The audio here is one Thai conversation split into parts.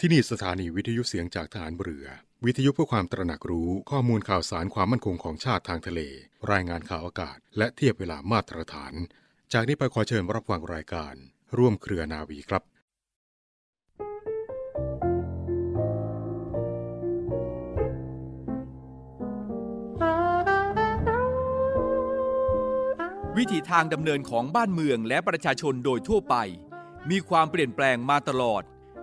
ที่นี่สถานีวิทยุเสียงจากฐานเรือ วิทยุเพื่อความตระหนักรู้ข้อมูลข่าวสารความมั่นคงของชาติทางทะเล รายงานข่าวอากาศ และเทียบเวลามาตรฐาน จากนี้ไปขอเชิญรับฟังรายการ ร่วมเครือนาวีครับวิถีทางดำเนินของบ้านเมืองและประชาชนโดยทั่วไป มีความเปลี่ยนแปลงมาตลอด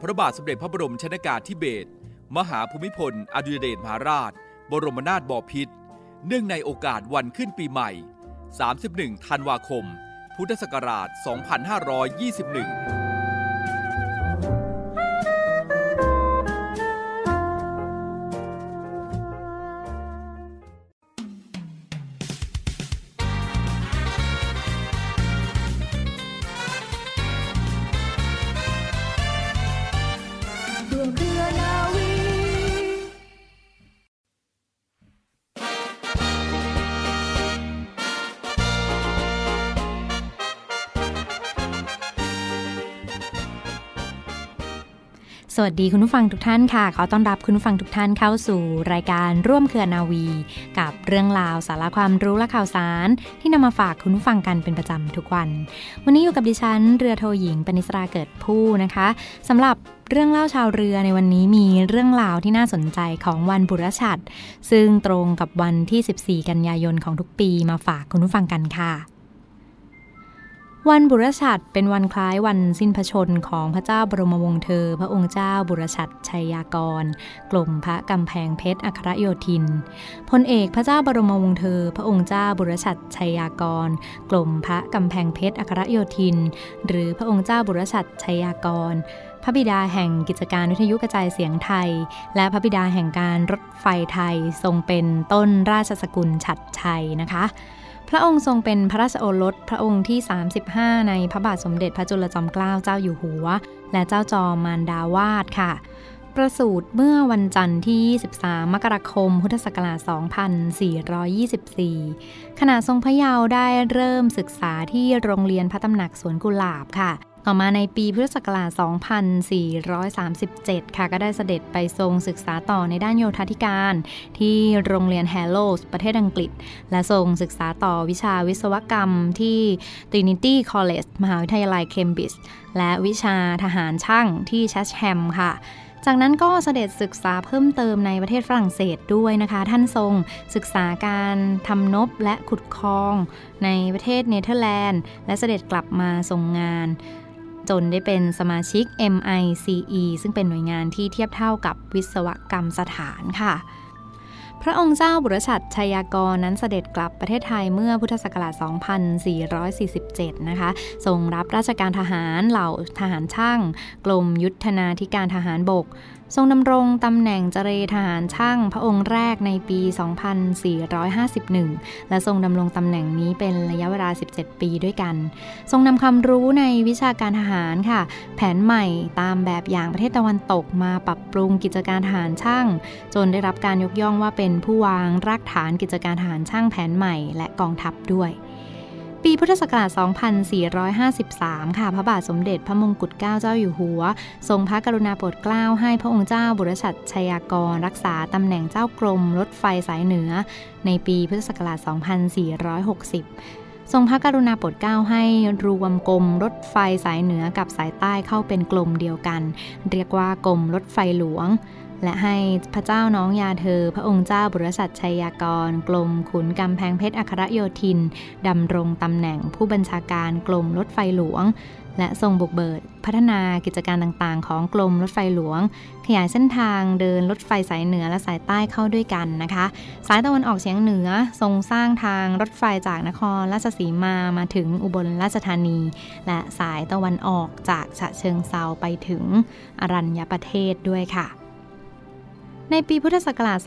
พระบาทสมเด็จพระบรมชนากาธิเบศรมหาภูมิพล อดุลยเดชมหาราช บรมนาถบพิตรเนื่องในโอกาสวันขึ้นปีใหม่ 31 ธันวาคม พุทธศักราช 2521 วัสดีคุณผู้ฟังทุกท่านค่ะ ขอต้อนรับคุณผู้ฟังทุกท่านเข้าสู่รายการร่วมเครือนาวี กับเรื่องราวสาระความรู้และข่าวสาร ที่นำมาฝากคุณผู้ฟังกันเป็นประจำทุกวัน วันนี้อยู่กับดิฉันเรือโทหญิงปณิสราเกิดผู้นะคะสำหรับเรื่องเล่าชาวเรือในวันนี้มีเรื่องราวที่น่าสนใจของวันบุรชัดซึ่งตรงกับวันที่ 14 กันยายนของทุกปีมาฝากคุณผู้ฟังกันค่ะ วันบุรชัดเป็นวันคล้ายวันสิ้นพระชนของพระเจ้าบรมวงศ์เธอ พระองค์เจ้าบุรชัดชัยยากร กลมพระกำแพงเพชรอัครโยธิน พลเอกพระเจ้าบรมวงศ์เธอ พระองค์เจ้าบุรชัดชัยยากร กลมพระกำแพงเพชรอัครโยธิน หรือพระองค์เจ้าบุรชัดชัยยากรพระบิดาแห่งกิจการวิทยุกระจายเสียงไทย และพระบิดาแห่งการรถไฟไทยทรงเป็นต้นราชสกุลฉัดชัยนะคะ พระองค์ทรงเป็นพระราชโอรสพระองค์ที่ 35 ในพระบาทสมเด็จพระจุลจอมเกล้าเจ้าอยู่หัว และเจ้าจอมมารดาวาดค่ะ ประสูติเมื่อวันจันทร์ที่ 23 มกราคม พุทธศักราช 2424 ขณะทรงพระเยาว์ได้เริ่มศึกษาที่โรงเรียนพระตำหนักสวนกุหลาบค่ะ ต่อมาในปีพุทธศักราช 2437 ค่ะ ก็ได้เสด็จไปทรงศึกษาต่อในด้านโยธาธิการ ที่โรงเรียนแฮร์โรว์ประเทศอังกฤษ และทรงศึกษาต่อวิชาวิศวกรรมที่ Trinity College มหาวิทยาลัยเคมบริดจ์ และวิชาทหารช่างที่แชทแฮมค่ะจากนั้นก็เสด็จศึกษาเพิ่มเติมในประเทศฝรั่งเศสด้วยนะคะ ท่านทรงศึกษาการทำนบและขุดคลองในประเทศเนเธอร์แลนด์ และเสด็จกลับมาทรงงาน จนได้เป็นสมาชิก MICE ซึ่งเป็นหน่วยงานที่เทียบเท่ากับวิศวกรรมสถานค่ะ พระองค์เจ้าบุรชัดชัยยากรนั้นเสด็จกลับประเทศไทยเมื่อพุทธศักราช 2447 นะคะ ทรงรับราชการทหารเหล่าทหารช่าง กรมยุทธนาธิการทหารบก ทรงดำรงตำแหน่งเจรทหารช่างพระองค์แรกในปี 2451 และทรงดำรงตำแหน่งนี้เป็นระยะเวลา 17 ปีด้วยกัน ทรงนำความรู้ในวิชาการทหารค่ะ แผนใหม่ตามแบบอย่างประเทศตะวันตกมาปรับปรุงกิจการทหารช่าง จนได้รับการยกย่องว่าเป็นผู้วางรากฐานกิจการทหารช่างแผนใหม่ และกองทัพด้วย ปีพุทธศักราช 2453 ค่ะ พระบาทสมเด็จพระมงกุฎเกล้าเจ้าอยู่หัว ทรงพระกรุณาโปรดเกล้าให้พระองค์เจ้าบุรชัดชัยากร รักษาตำแหน่งเจ้ากรมรถไฟสายเหนือ ในปีพุทธศักราช 2460ทรงพระกรุณาโปรดเกล้าให้รวมกรมรถไฟสายเหนือกับสายใต้เข้าเป็นกลมเดียวกัน เรียกว่ากรมรถไฟหลวง และให้พระเจ้าน้องยาเธอ พระองค์เจ้าบุรชัดชัยยากรกรมขุนกำแพงเพชรอัครโยธิน ดำรงตำแหน่งผู้บัญชาการกรมรถไฟหลวง และทรงบุกเบิกพัฒนากิจการต่างๆ ของกรมรถไฟหลวง ขยายเส้นทางเดินรถไฟสายเหนือและสายใต้เข้าด้วยกันนะคะ สายตะวันออกเฉียงเหนือทรงสร้างทางรถไฟจากนครราชสีมามาถึงอุบลราชธานี และสายตะวันออกจากฉะเชิงเซาไปถึงอรัญญประเทศด้วยค่ะ ในปีพุทธศักราช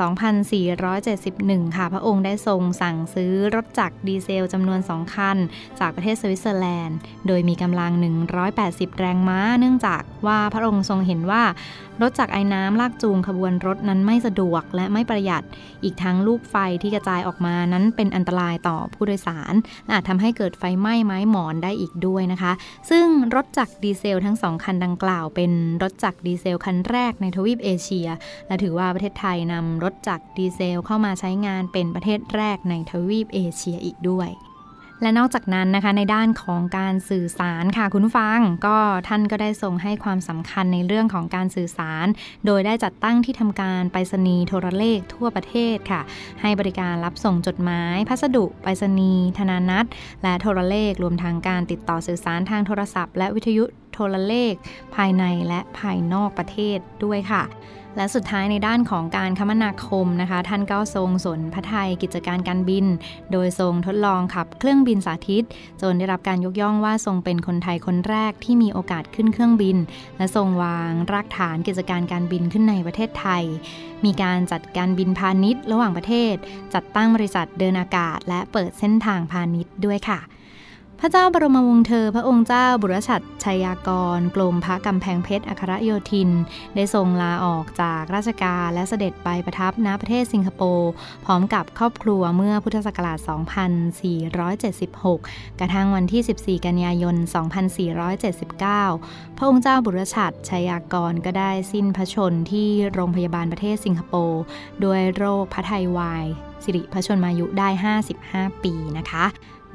2471 ค่ะ พระองค์ได้ทรงสั่งซื้อรถจักรดีเซลจำนวน 2 คัน จากประเทศสวิตเซอร์แลนด์ โดยมีกำลัง 180 แรงม้า เนื่องจากว่าพระองค์ทรงเห็นว่ารถจักรไอ้น้ำลากจูงขบวนรถนั้นไม่สะดวกและไม่ประหยัด อีกทั้งลูกไฟที่กระจายออกมานั้นเป็นอันตรายต่อผู้โดยสารอาจทำให้เกิดไฟไหม้ไม้หมอนได้อีกด้วยนะคะ ซึ่งรถจักรดีเซลทั้งสองคันดังกล่าว เป็นรถจักรดีเซลคันแรกในทวีปเอเชีย และถือว่าประเทศไทยนำรถจักรดีเซลเข้ามาใช้งานเป็นประเทศแรกในทวีปเอเชียอีกด้วย และนอกจากนั้นนะคะในด้านของการสื่อสารค่ะคุณฟัง ก็ท่านก็ได้ทรงให้ความสำคัญในเรื่องของการสื่อสาร โดยได้จัดตั้งที่ทำการไปรษณีย์โทรเลขทั่วประเทศค่ะ ให้บริการรับส่งจดหมาย พัสดุ ไปรษณีย์ธนานัตและโทรเลขรวมทางการติดต่อสื่อสารทางโทรศัพท์ และวิทยุ โทรเลข ภายในและภายนอกประเทศด้วยค่ะ และสุดท้ายในด้านของการคมนาคมนะคะ ท่านก็ทรงสนพระไทยกิจการการบิน โดยทรงทดลองขับเครื่องบินสาธิต จนได้รับการยกย่องว่าทรงเป็นคนไทยคนแรกที่มีโอกาสขึ้นเครื่องบิน และทรงวางรากฐานกิจการการบินขึ้นในประเทศไทย มีการจัดการบินพาณิชย์ ระหว่างประเทศ จัดตั้งบริษัทเดินอากาศ และเปิดเส้นทางพาณิชย์ด้วยค่ะ ระเจ้าบรมวงศ์เธอ พระองค์เจ้าบุรชัดชัยยากร กรมพระกำแพงเพชรอัครโยธิน ได้ทรงลาออกจากราชการและเสด็จไปประทับณประเทศสิงคโปร์พร้อมกับครอบครัวเมื่อพุทธศักราช 2476 กระทั่งวันที่ 14 กันยายน 2479 พระองค์เจ้าบุรชัดชัยยากรก็ได้สิ้นพระชนที่โรงพยาบาลประเทศสิงคโปร์ด้วยโรคพระไทยวายสิริพระชนมายุได้ 55 ปีนะคะ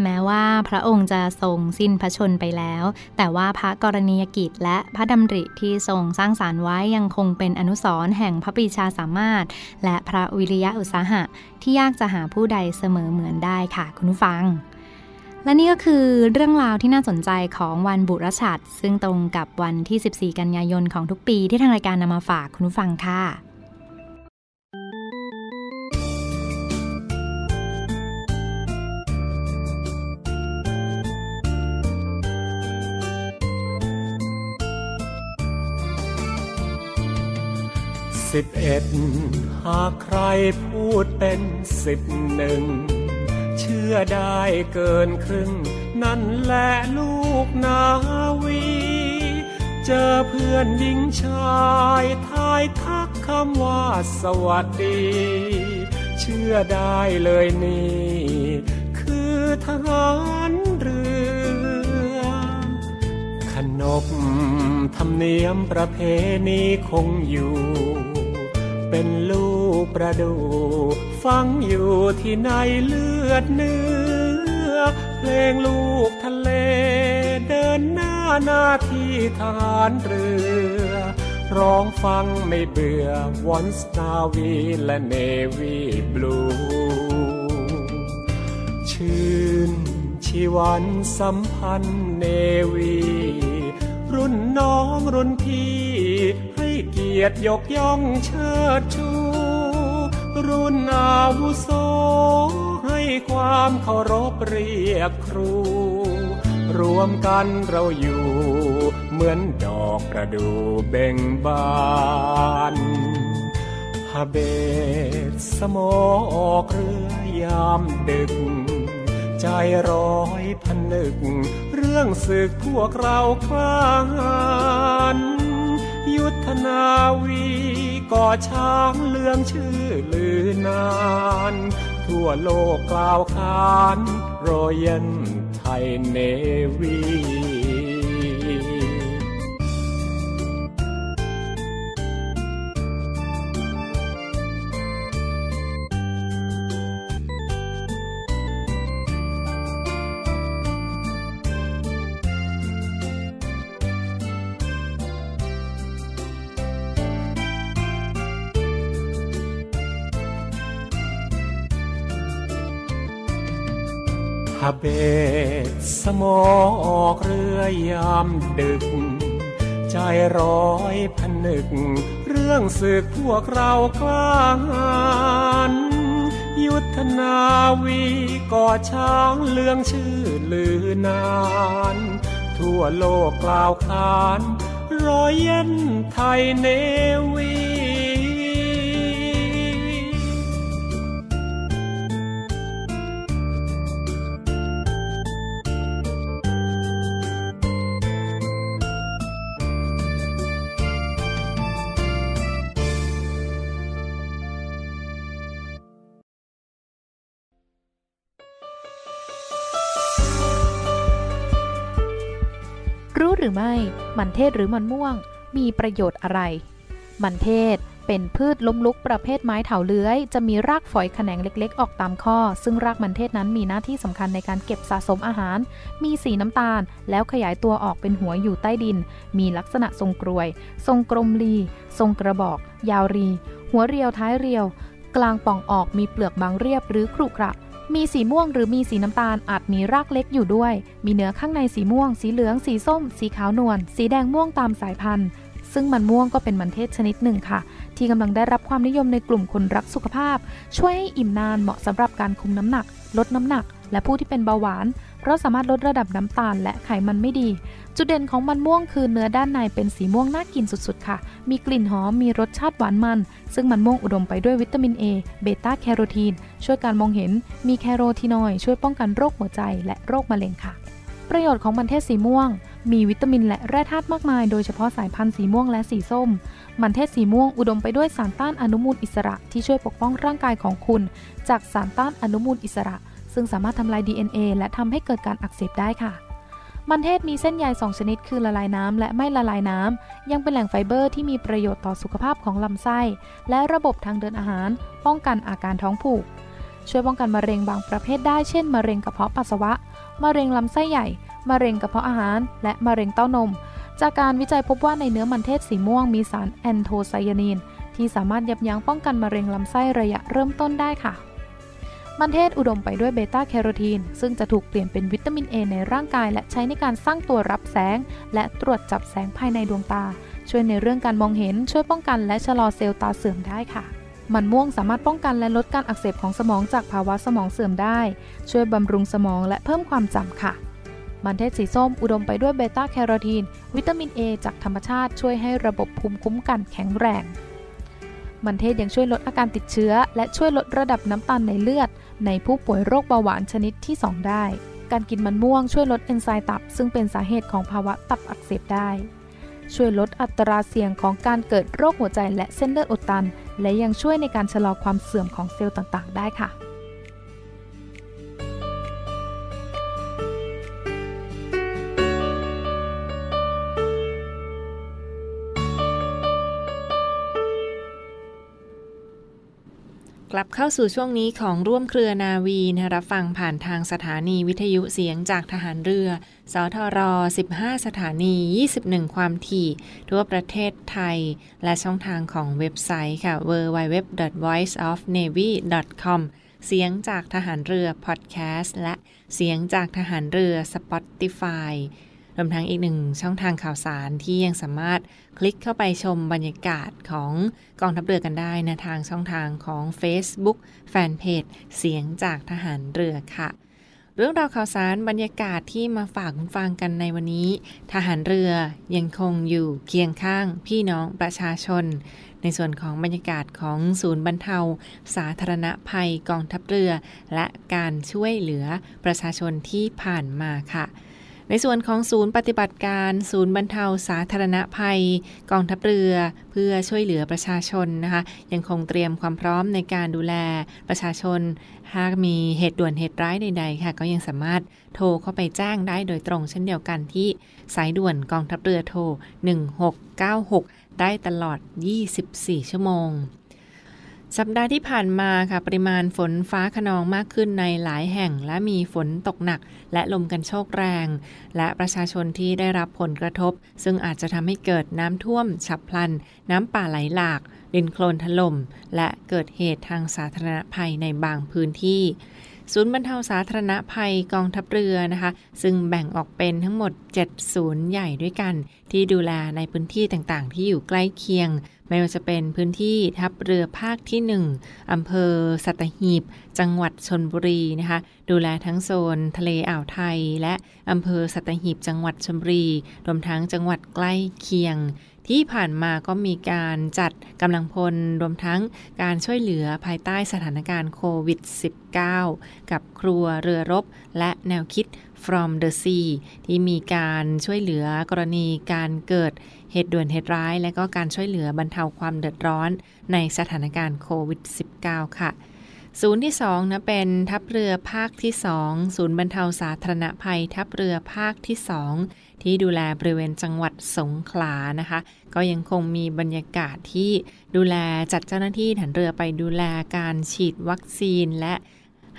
แม้ว่าพระองค์จะทรงสิ้นพระชนไปแล้ว แต่ว่าพระกรณียกิจและพระดำริที่ทรงสร้างสารรค์ไว้ยังคงเป็นอนุสรณ์แห่งพระปรีชาสามารถ และพระวิริยะอุตสาหะ ที่ยากจะหาผู้ใดเสมอเหมือนได้ค่ะคุณผู้ฟังและนี่ก็คือเรื่องราวที่น่าสนใจของวันบุรชัดซึ่งตรงกับวันที่ 14 กันยายนของทุกปีที่ทางรายการนำมาฝากคุณผู้ฟังค่ะ สิบเอ็ดหากใครพูดเป็นสิบหนึ่งเชื่อได้เกินครึ่ง นั่นแหละลูกนาวี เจอเพื่อนหญิงชายทายทักคำว่าสวัสดี เชื่อได้เลยนี่ คือทหารเรือขนบธรรมเนียมประเพณีคงอยู่ เป็นลูกประดู ฟังอยู่ที่ในเลือดเนื้อ เพลงลูกทะเล เดินหน้าหน้าที่ทหารเรือ ร้องฟังไม่เบื่อวอนสตาวีและเนวีบลูชื่นชีวันสัมพันธ์เนวี รุ่นน้องรุ่นพี่ กียรติยกย่องเชิดชู รุ่นอาวุโส ให้ความเคารพเรียกครู รวมกันเราอยู่ เหมือนดอกประดูเบ่งบานฮาเบตสมอออกเรือยามดึก ใจร้อยพันึก เรื่องศึกพวกเราคลา ยุทธนาวีก่อช้างเลื่องชื่อลือนาน ทั่วโลกกล่าวขานรอยันไทยเนวี เบตสมอออกเรือยามดึก ใจร้อยพนึก เรื่องสึกพวกเรากล้าหานยุทธนาวีก่อช้างเลืองชื่อลือนาน ทั่วโลกกล่าวขานรอยเย็นไทยเนวี หรือไม่ มันเทศหรือมันม่วง มีประโยชน์อะไร มันเทศเป็นพืชล้มลุกประเภทไม้เถาเลื้อย จะมีรากฝอยแขนงเล็ก ๆ ออกตามข้อ ซึ่งรากมันเทศนั้นมีหน้าที่สำคัญในการเก็บสะสมอาหาร มีสีน้ำตาล แล้วขยายตัวออกเป็นหัวอยู่ใต้ดิน มีลักษณะทรงกรวย ทรงกลมรี ทรงกระบอก ยาวรี หัวเรียวท้ายเรียว กลางป่องออกมีเปลือกบางเรียบหรือครุขระ มีสีม่วงหรือมีสีน้ำตาลอาจมีรากเล็กอยู่ด้วย มีเนื้อข้างในสีม่วง สีเหลือง สีส้ม สีขาวนวล สีแดงม่วงตามสายพันธุ์ ซึ่งมันม่วงก็เป็นมันเทศชนิดหนึ่งค่ะ ที่กำลังได้รับความนิยมในกลุ่มคนรักสุขภาพ ช่วยให้อิ่มนานเหมาะสำหรับการคุมน้ำหนัก ลดน้ำหนัก และผู้ที่เป็นเบาหวาน เพราะสามารถลดระดับน้ำตาลและไขมันไม่ดี จุดเด่นของมันม่วงคือเนื้อด้านในเป็นสีม่วงน่ากินสุดๆ ค่ะ มีกลิ่นหอม มีรสชาติหวานมัน ซึ่งมันม่วงอุดมไปด้วยวิตามิน A เบต้าแคโรทีน ช่วยการมองเห็น มีแคโรทีนอยด์ช่วยป้องกันโรคหัวใจและโรคมะเร็งค่ะ ประโยชน์ของมันเทศสีม่วง มีวิตามินและแร่ธาตุมากมาย โดยเฉพาะสายพันธุ์สีม่วงและสีส้ม มันเทศสีม่วงอุดมไปด้วยสารต้านอนุมูลอิสระ ที่ช่วยปกป้องร่างกายของคุณ จากสารต้านอนุมูลอิสระ ซึ่งสามารถทำลาย DNA และทำให้เกิดการอักเสบได้ค่ะ มันเทศมีเส้นใย2ชนิดคือละลายน้ำและไม่ละลายน้ำ ยังเป็นแหล่งไฟเบอร์ที่มีประโยชน์ต่อสุขภาพของลำไส้ และระบบทางเดินอาหาร ป้องกันอาการท้องผูก ช่วยป้องกันมะเร็งบางประเภทได้ เช่น มะเร็งกระเพาะปัสสาวะ มะเร็งลำไส้ใหญ่ มะเร็งกระเพาะอาหาร และมะเร็งเต้านม จากการวิจัยพบว่าในเนื้อมันเทศสีม่วงมีสารแอนโทไซยานีนที่สามารถยับยั้งป้องกันมะเร็งลำไส้ระยะเริ่มต้นได้ค่ะ มันเทศอุดมไปด้วยเบต้าแคโรทีน ซึ่งจะถูกเปลี่ยนเป็นวิตามิน A ในร่างกาย และใช้ในการสร้างตัวรับแสง และตรวจจับแสงภายในดวงตา ช่วยในเรื่องการมองเห็น ช่วยป้องกันและชะลอเซลล์ตาเสื่อมได้ค่ะ มันม่วงสามารถป้องกันและลดการอักเสบของสมองจากภาวะสมองเสื่อมได้ ช่วยบำรุงสมองและเพิ่มความจำค่ะมันเทศสีส้มอุดมไปด้วยเบต้าแคโรทีน วิตามิน A จากธรรมชาติช่วยให้ระบบภูมิคุ้มกันแข็งแรง มันเทศยังช่วยลดอาการติดเชื้อ และช่วยลดระดับน้ำตาลในเลือด ในผู้ป่วยโรคเบาหวานชนิดที่ 2 ได้ การกินมันม่วงช่วยลดเอนไซม์ตับ ซึ่งเป็นสาเหตุของภาวะตับอักเสบได้ ช่วยลดอัตราเสี่ยงของการเกิดโรคหัวใจและเส้นเลือดอุดตัน และยังช่วยในการชะลอความเสื่อมของเซลล์ต่างๆ ได้ค่ะ กลับเข้าสู่ช่วงนี้ของร่วมเครือนาวีนะรับฟังผ่านทางสถานีวิทยุเสียงจากทหารเรือ สทร 15 สถานี 21 ความถี่ ทั่วประเทศไทย และช่องทางของเว็บไซต์ค่ะ www.voiceofnavy.com เสียงจากทหารเรือพอดแคสต์และเสียงจากทหารเรือ Spotify รวมทั้งอีกหนึ่งช่องทางข่าวสารที่ยังสามารถคลิกเข้าไปชมบรรยากาศของกองทัพเรือกันได้นะทางช่องทางของ Facebook แฟนเพจเสียงจากทหารเรือค่ะเรื่องราวข่าวสารบรรยากาศที่มาฝากคุณฟังกันในวันนี้ ทหารเรือยังคงอยู่เคียงข้างพี่น้องประชาชน ในส่วนของบรรยากาศของศูนย์บรรเทา สาธารณภัยกองทัพเรือ และการช่วยเหลือประชาชนที่ผ่านมาค่ะ ในส่วนของศูนย์ปฏิบัติการ ศูนย์บรรเทาสาธารณภัย กองทัพเรือ เพื่อช่วยเหลือประชาชนนะคะยังคงเตรียมความพร้อมในการดูแลประชาชน หากมีเหตุด่วนเหตุร้ายใด ๆ ค่ะ ก็ยังสามารถโทรเข้าไปแจ้งได้โดยตรงเช่นเดียวกันที่สายด่วนกองทัพเรือโทร 1696 ได้ตลอด 24 ชั่วโมง สัปดาห์ที่ผ่านมาค่ะปริมาณฝนฟ้าขนองมากขึ้นในหลายแห่ง และมีฝนตกหนัก และลมกันโชกแรง และประชาชนที่ได้รับผลกระทบ ซึ่งอาจจะทำให้เกิดน้ำท่วม ฉับพลัน น้ำป่าไหลหลาก ดินโคลนถล่ม และเกิดเหตุทางสาธารณภัยในบางพื้นที่ ศูนย์บรรเทาสาธารณภัยกองทัพเรือนะคะ ซึ่งแบ่งออกเป็นทั้งหมด 7 ศูนย์ใหญ่ด้วยกัน ที่ดูแลในพื้นที่ต่างๆ ที่อยู่ใกล้เคียง ไม่ว่าจะเป็นพื้นที่ทัพเรือภาคที่ 1อำเภอสัตหีบ จังหวัดชนบุรีนะคะ ดูแลทั้งโซนทะเลอ่าวไทย และอำเภอสัตหีบจังหวัดชลบุรีรวมทั้งจังหวัดใกล้เคียง ที่ผ่านมาก็มีการจัดกำลังพลรวมทั้งการช่วยเหลือภายใต้สถานการณ์โควิด -19 กับครัวเรือรบ และแนวคิด from the sea ที่มีการช่วยเหลือกรณีการเกิดเหตุด่วนเหตุร้าย และก็การช่วยเหลือบรรเทาความเดือดร้อนในสถานการณ์โควิด -19 ค่ะศูนย์ที่2นะเป็นทัพเรือภาคที่ 2 ศูนย์บรรเทาสาธารณภัย ทัพเรือภาคที่ 2 ที่ดูแลบริเวณจังหวัดสงขลานะคะ ก็ยังคงมีบรรยากาศที่ดูแลจัดเจ้าหน้าที่ฐานเรือไปดูแลการฉีดวัคซีนและ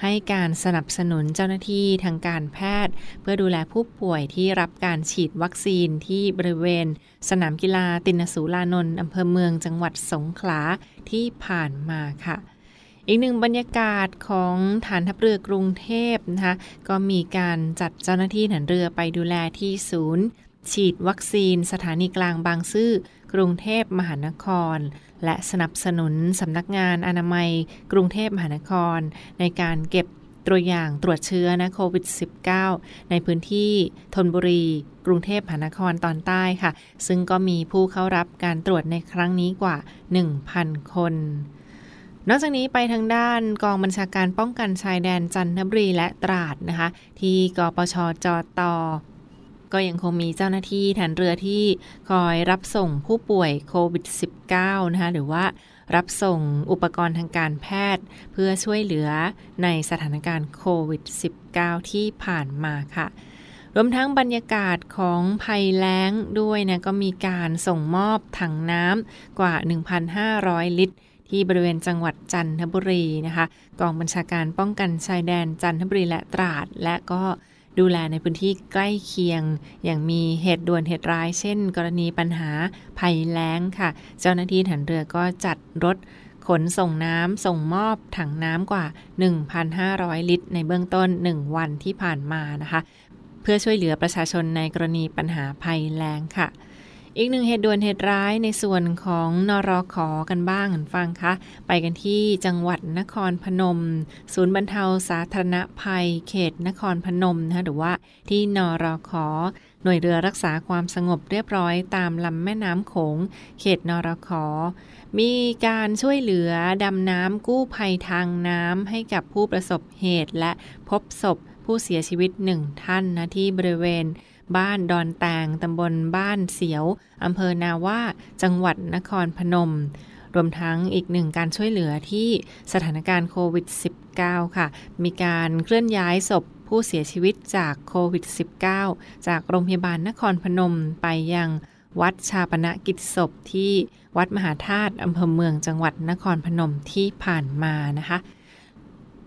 ให้การสนับสนุนเจ้าหน้าที่ทางการแพทย์ เพื่อดูแลผู้ป่วยที่รับการฉีดวัคซีนที่บริเวณ สนามกีฬาตินสูลานนท์อำเภอเมืองจังหวัดสงขลาที่ผ่านมาค่ะ อีกหนึ่งบรรยากาศของฐานทัพเรือกรุงเทพนะคะก็มีการจัดเจ้าหน้าที่ฐานเรือไปดูแลที่ศูนย์ ฉีดวัคซีนสถานีกลางบางซื่อกรุงเทพมหานคร และสนับสนุนสำนักงานอนามัย กรุงเทพมหานคร ในการเก็บตัวอย่างตรวจเชื้อนะโควิด -19 ในพื้นที่ธนบุรี กรุงเทพมหานครตอนใต้ค่ะ ซึ่งก็มีผู้เข้ารับการตรวจในครั้งนี้กว่า 1,000 คน นอกจากนี้ไปทางด้านกองบัญชาการป้องกันชายแดนจันทบุรีและตราดนะคะ ที่กปชจตก็ยังคงมีเจ้าหน้าที่ฐานเรือที่คอยรับส่งผู้ป่วยโควิด -19 นะคะหรือว่ารับส่งอุปกรณ์ทางการแพทย์ เพื่อช่วยเหลือในสถานการณ์โควิด -19 ที่ผ่านมาค่ะ รวมทั้งบรรยากาศของภัยแล้งด้วยนะก็มีการส่งมอบถังน้ำกว่า 1,500 ลิตร ที่บริเวณจังหวัดจันทบุรีนะคะกองบัญชาการป้องกันชายแดนจันทบุรีและตราด และก็ดูแลในพื้นที่ใกล้เคียง อย่างมีเหตุด่วนเหตุร้าย เช่น กรณีปัญหาภัยแล้งค่ะ เจ้าหน้าที่ฐานเรือก็จัดรถขนส่งน้ำส่งมอบถังน้ำกว่า 1,500 ลิตร ในเบื้องต้น 1 วันที่ผ่านมานะคะ เพื่อช่วยเหลือประชาชนในกรณีปัญหาภัยแล้งค่ะ อีกหนึ่งเหตุด่วนเหตุร้ายในส่วนของนรอขอกันบ้างกันฟังคะไปกันที่จังหวัดนครพนม ศูนย์บรรเทาสาธารณภัย เขตนครพนมนะคะหรือว่าที่นรอขอหน่วยเรือรักษาความสงบเรียบร้อยตามลำแม่น้ำโขง เขตนรขอมีการช่วยเหลือดำน้ำกู้ภัยทางน้ำให้กับผู้ประสบเหตุและพบศพผู้เสียชีวิตหนึ่งท่านนะที่บริเวณ บ้านดอนแตงตำบลบ้านเสียวอำเภอนาว่าจังหวัดนครพนม รวมทั้งอีกหนึ่งการช่วยเหลือที่สถานการณ์โควิด -19 ค่ะ มีการเคลื่อนย้ายศพผู้เสียชีวิตจากโควิด -19 จากโรงพยาบาลนครพนมไปยังวัดชาปนกิจศพที่วัดมหาธาตุอำเภอเมืองจังหวัดนครพนมที่ผ่านมานะคะ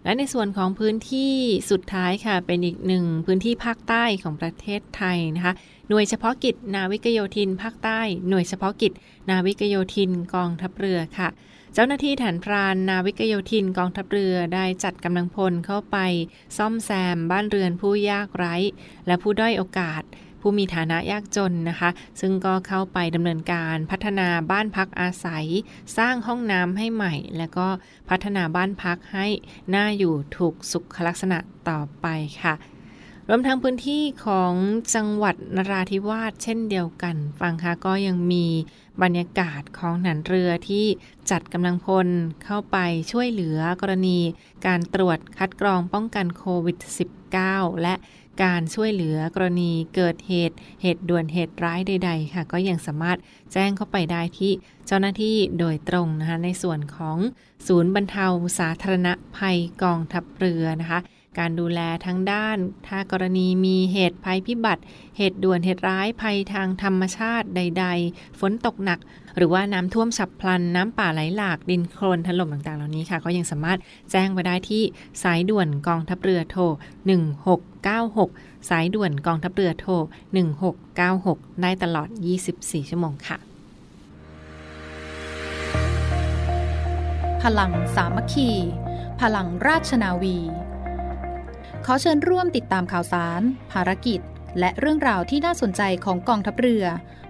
และในส่วนของพื้นที่สุดท้ายค่ะ เป็นอีกหนึ่งพื้นที่ภาคใต้ของประเทศไทยนะคะ หน่วยเฉพาะกิจนาวิกโยธิน ภาคใต้ หน่วยเฉพาะกิจนาวิกโยธินกองทัพเรือค่ะ เจ้าหน้าที่ฐานพรานนาวิกโยธินกองทัพเรือได้จัดกำลังพลเข้าไป ซ่อมแซมบ้านเรือนผู้ยากไร้ และผู้ด้อยโอกาส ผู้มีฐานะยากจนนะคะ ซึ่งก็เข้าไปดำเนินการพัฒนาบ้านพักอาศัย สร้างห้องน้ำให้ใหม่ แล้วก็พัฒนาบ้านพักให้น่าอยู่ถูกสุขลักษณะต่อไปค่ะรวมทั้งพื้นที่ของจังหวัดนราธิวาสเช่นเดียวกันฟังค่ะก็ยังมีบรรยากาศของหนันเรือที่จัดกำลังพลเข้าไปช่วยเหลือกรณีการตรวจคัดกรองป้องกันโควิด -19 และ การช่วยเหลือกรณีเกิดเหตุ เหตุด่วนเหตุร้ายใด ๆ ค่ะ ก็ยังสามารถแจ้งเข้าไปได้ที่เจ้าหน้าที่โดยตรงนะคะในส่วนของศูนย์บรรเทาสาธารณภัยกองทัพเรือนะคะการดูแลทั้งด้าน ถ้ากรณีมีเหตุภัยพิบัติ เหตุด่วนเหตุร้ายภัยทางธรรมชาติใด ๆ ฝนตกหนัก หรือว่าน้ำท่วมฉับพลันน้ำป่าไหลหลากดินโคลนถล่มต่างๆ เหล่านี้ค่ะ ก็ยังสามารถแจ้งไปได้ที่สายด่วนกองทัพเรือโทร1696 สายด่วนกองทัพเรือโทร1696 ได้ตลอด 24 ชั่วโมงค่ะ พลังสามัคคี พลังราชนาวี ขอเชิญร่วมติดตามข่าวสาร ภารกิจ และเรื่องราวที่น่าสนใจของกองทัพเรือ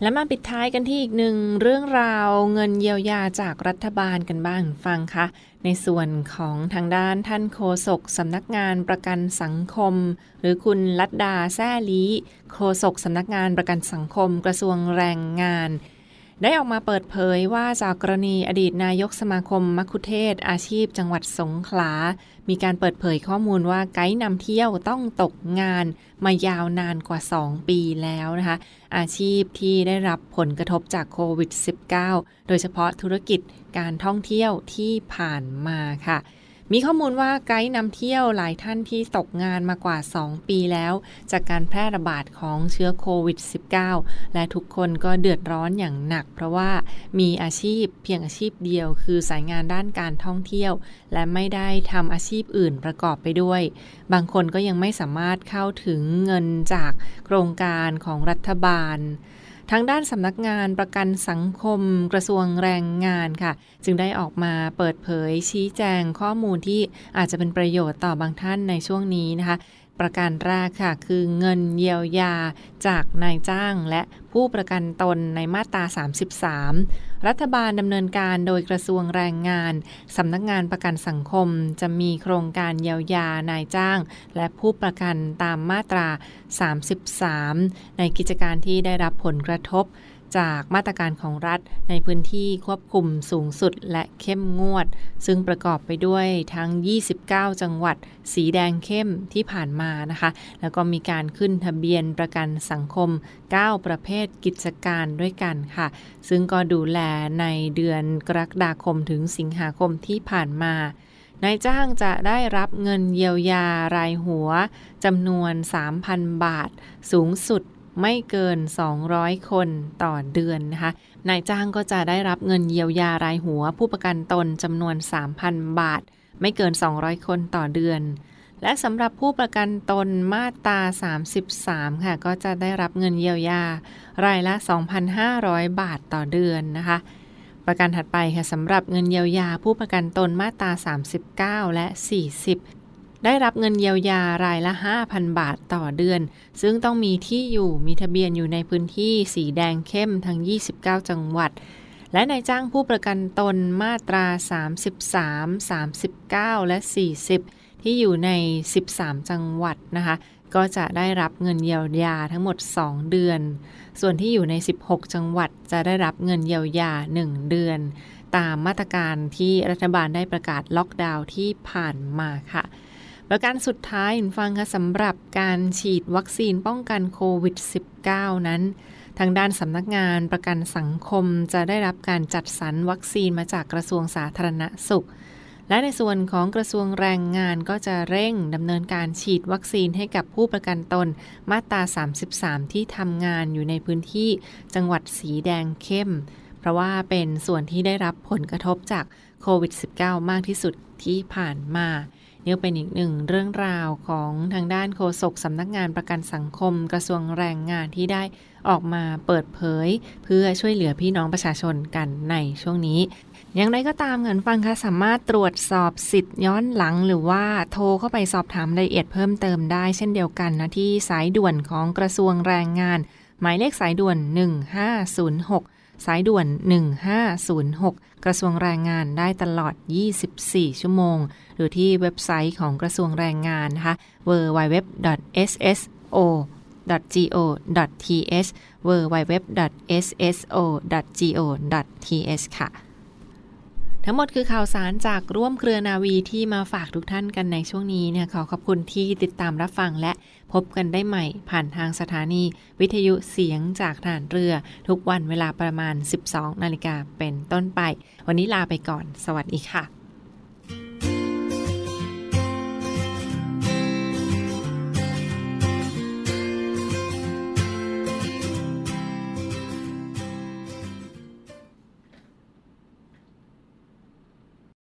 และมาปิดท้ายกันที่อีกหนึ่งเรื่องราวเงินเยียวยาจากรัฐบาลกันบ้างฟังคะในส่วนของทางด้านท่านโฆษกสำนักงานประกันสังคม หรือคุณลัดดาแซ่ลีโฆษกสำนักงานประกันสังคม กระทรวงแรงงาน ได้ออกมาเปิดเผยว่าจากกรณีอดีตนายกสมาคมมัคคุเทศอาชีพจังหวัดสงขลา มีการเปิดเผยข้อมูลว่าไกด์นำเที่ยวต้องตกงานมายาวนานกว่า 2 ปีแล้วนะคะ อาชีพที่ได้รับผลกระทบจากโควิด -19 โดยเฉพาะธุรกิจการท่องเที่ยวที่ผ่านมาค่ะ มีข้อมูลว่าไกด์นำเที่ยวหลายท่านที่ตกงานมากว่า 2 ปีแล้ว จากการแพร่ระบาดของเชื้อโควิด -19 และทุกคนก็เดือดร้อนอย่างหนัก เพราะว่ามีอาชีพเพียงอาชีพเดียว คือสายงานด้านการท่องเที่ยว และไม่ได้ทำอาชีพอื่นประกอบไปด้วย บางคนก็ยังไม่สามารถเข้าถึงเงินจากโครงการของรัฐบาล ทางด้านสำนักงานประกันสังคมกระทรวงแรงงานค่ะ จึงได้ออกมาเปิดเผยชี้แจงข้อมูลที่อาจจะเป็นประโยชน์ต่อบางท่านในช่วงนี้นะคะ ประการแรกค่ะ คือเงินเยียวยาจากนายจ้างและผู้ประกันตนในมาตรา 33 รัฐบาลดำเนินการโดยกระทรวงแรงงานสำนักงานประกันสังคม จะมีโครงการเยียวยานายจ้าง และผู้ประกันตามมาตรา 33 ในกิจการที่ได้รับผลกระทบ จากมาตรการของรัฐในพื้นที่ควบคุมสูงสุดและเข้มงวด ซึ่งประกอบไปด้วยทั้ง 29 จังหวัด สีแดงเข้มที่ผ่านมานะคะ แล้วก็มีการขึ้นทะเบียนประกันสังคม 9 ประเภทกิจการด้วยกันค่ะ ซึ่งก็ดูแลในเดือนกรกฎาคมถึงสิงหาคมที่ผ่านมานายจ้างจะได้รับเงินเยียวยารายหัวจำนวน 3,000 บาท สูงสุด ไม่เกิน 200 คนต่อเดือนนะคะ นายจ้างก็จะได้รับเงินเยียวยารายหัว ผู้ประกันตนจำนวน 3,000 บาท ไม่เกิน 200 คนต่อเดือน และสำหรับผู้ประกันตนมาตรา 33 ค่ะ ก็จะได้รับเงินเยียวยารายละ 2,500 บาทต่อเดือนนะคะ ประกันถัดไปค่ะสำหรับเงินเยียวยาผู้ประกันตนมาตรา 39 และ 40 ได้รับเงินเยียวยารายละ 5,000 บาทต่อเดือน ซึ่งต้องมีที่อยู่มีทะเบียนอยู่ในพื้นที่สีแดงเข้มทั้ง 29 จังหวัด และนายจ้างผู้ประกันตนมาตรา 33 39 และ 40 ที่อยู่ใน 13 จังหวัดนะคะก็จะได้รับเงินเยียวยาทั้งหมด 2 เดือน ส่วนที่อยู่ใน 16 จังหวัดจะได้รับเงินเยียวยา 1 เดือน ตามมาตรการที่รัฐบาลได้ประกาศล็อกดาวน์ที่ผ่านมาค่ะ ประการสุดท้ายฟังค่ะสำหรับการฉีดวัคซีนป้องกันโควิด -19 นั้น ทางด้านสำนักงานประกันสังคมจะได้รับการจัดสรรวัคซีนมาจากกระทรวงสาธารณสุข และในส่วนของกระทรวงแรงงานก็จะเร่งดำเนินการฉีดวัคซีนให้กับผู้ประกันตนมาตรา 33 ที่ทำงานอยู่ในพื้นที่จังหวัดสีแดงเข้ม เพราะว่าเป็นส่วนที่ได้รับผลกระทบจากโควิด -19 มากที่สุดที่ผ่านมา นี่เป็นอีกหนึ่งเรื่องราวของทางด้านโฆษกสำนักงานประกันสังคม กระทรวงแรงงานที่ได้ออกมาเปิดเผย เพื่อช่วยเหลือพี่น้องประชาชนกันในช่วงนี้ อย่างไรก็ตามเงินฟังคะสามารถตรวจสอบสิทธิ์ย้อนหลัง หรือว่าโทรเข้าไปสอบถามรายละเอียดเพิ่มเติมได้เช่นเดียวกันนะที่สายด่วนของกระทรวงแรงงาน หมายเลขสายด่วน 1506 สายด่วน 1506 กระทรวงแรงงานได้ตลอด 24 ชั่วโมง หรือที่เว็บไซต์ของกระทรวงแรงงานนะคะ www.sso.go.th www.sso.go.th ค่ะ ทั้งหมดคือข่าวสารจากร่วมเครือนาวีที่มาฝากทุกท่านกันในช่วงนี้เนี่ยขอขอบคุณที่ติดตามรับฟังและพบกันได้ใหม่ผ่านทางสถานี วิทยุเสียงจากฐานเรือ ทุกวันเวลาประมาณ 12 นาฬิกาเป็นต้นไป วันนี้ลาไปก่อน สวัสดีค่ะ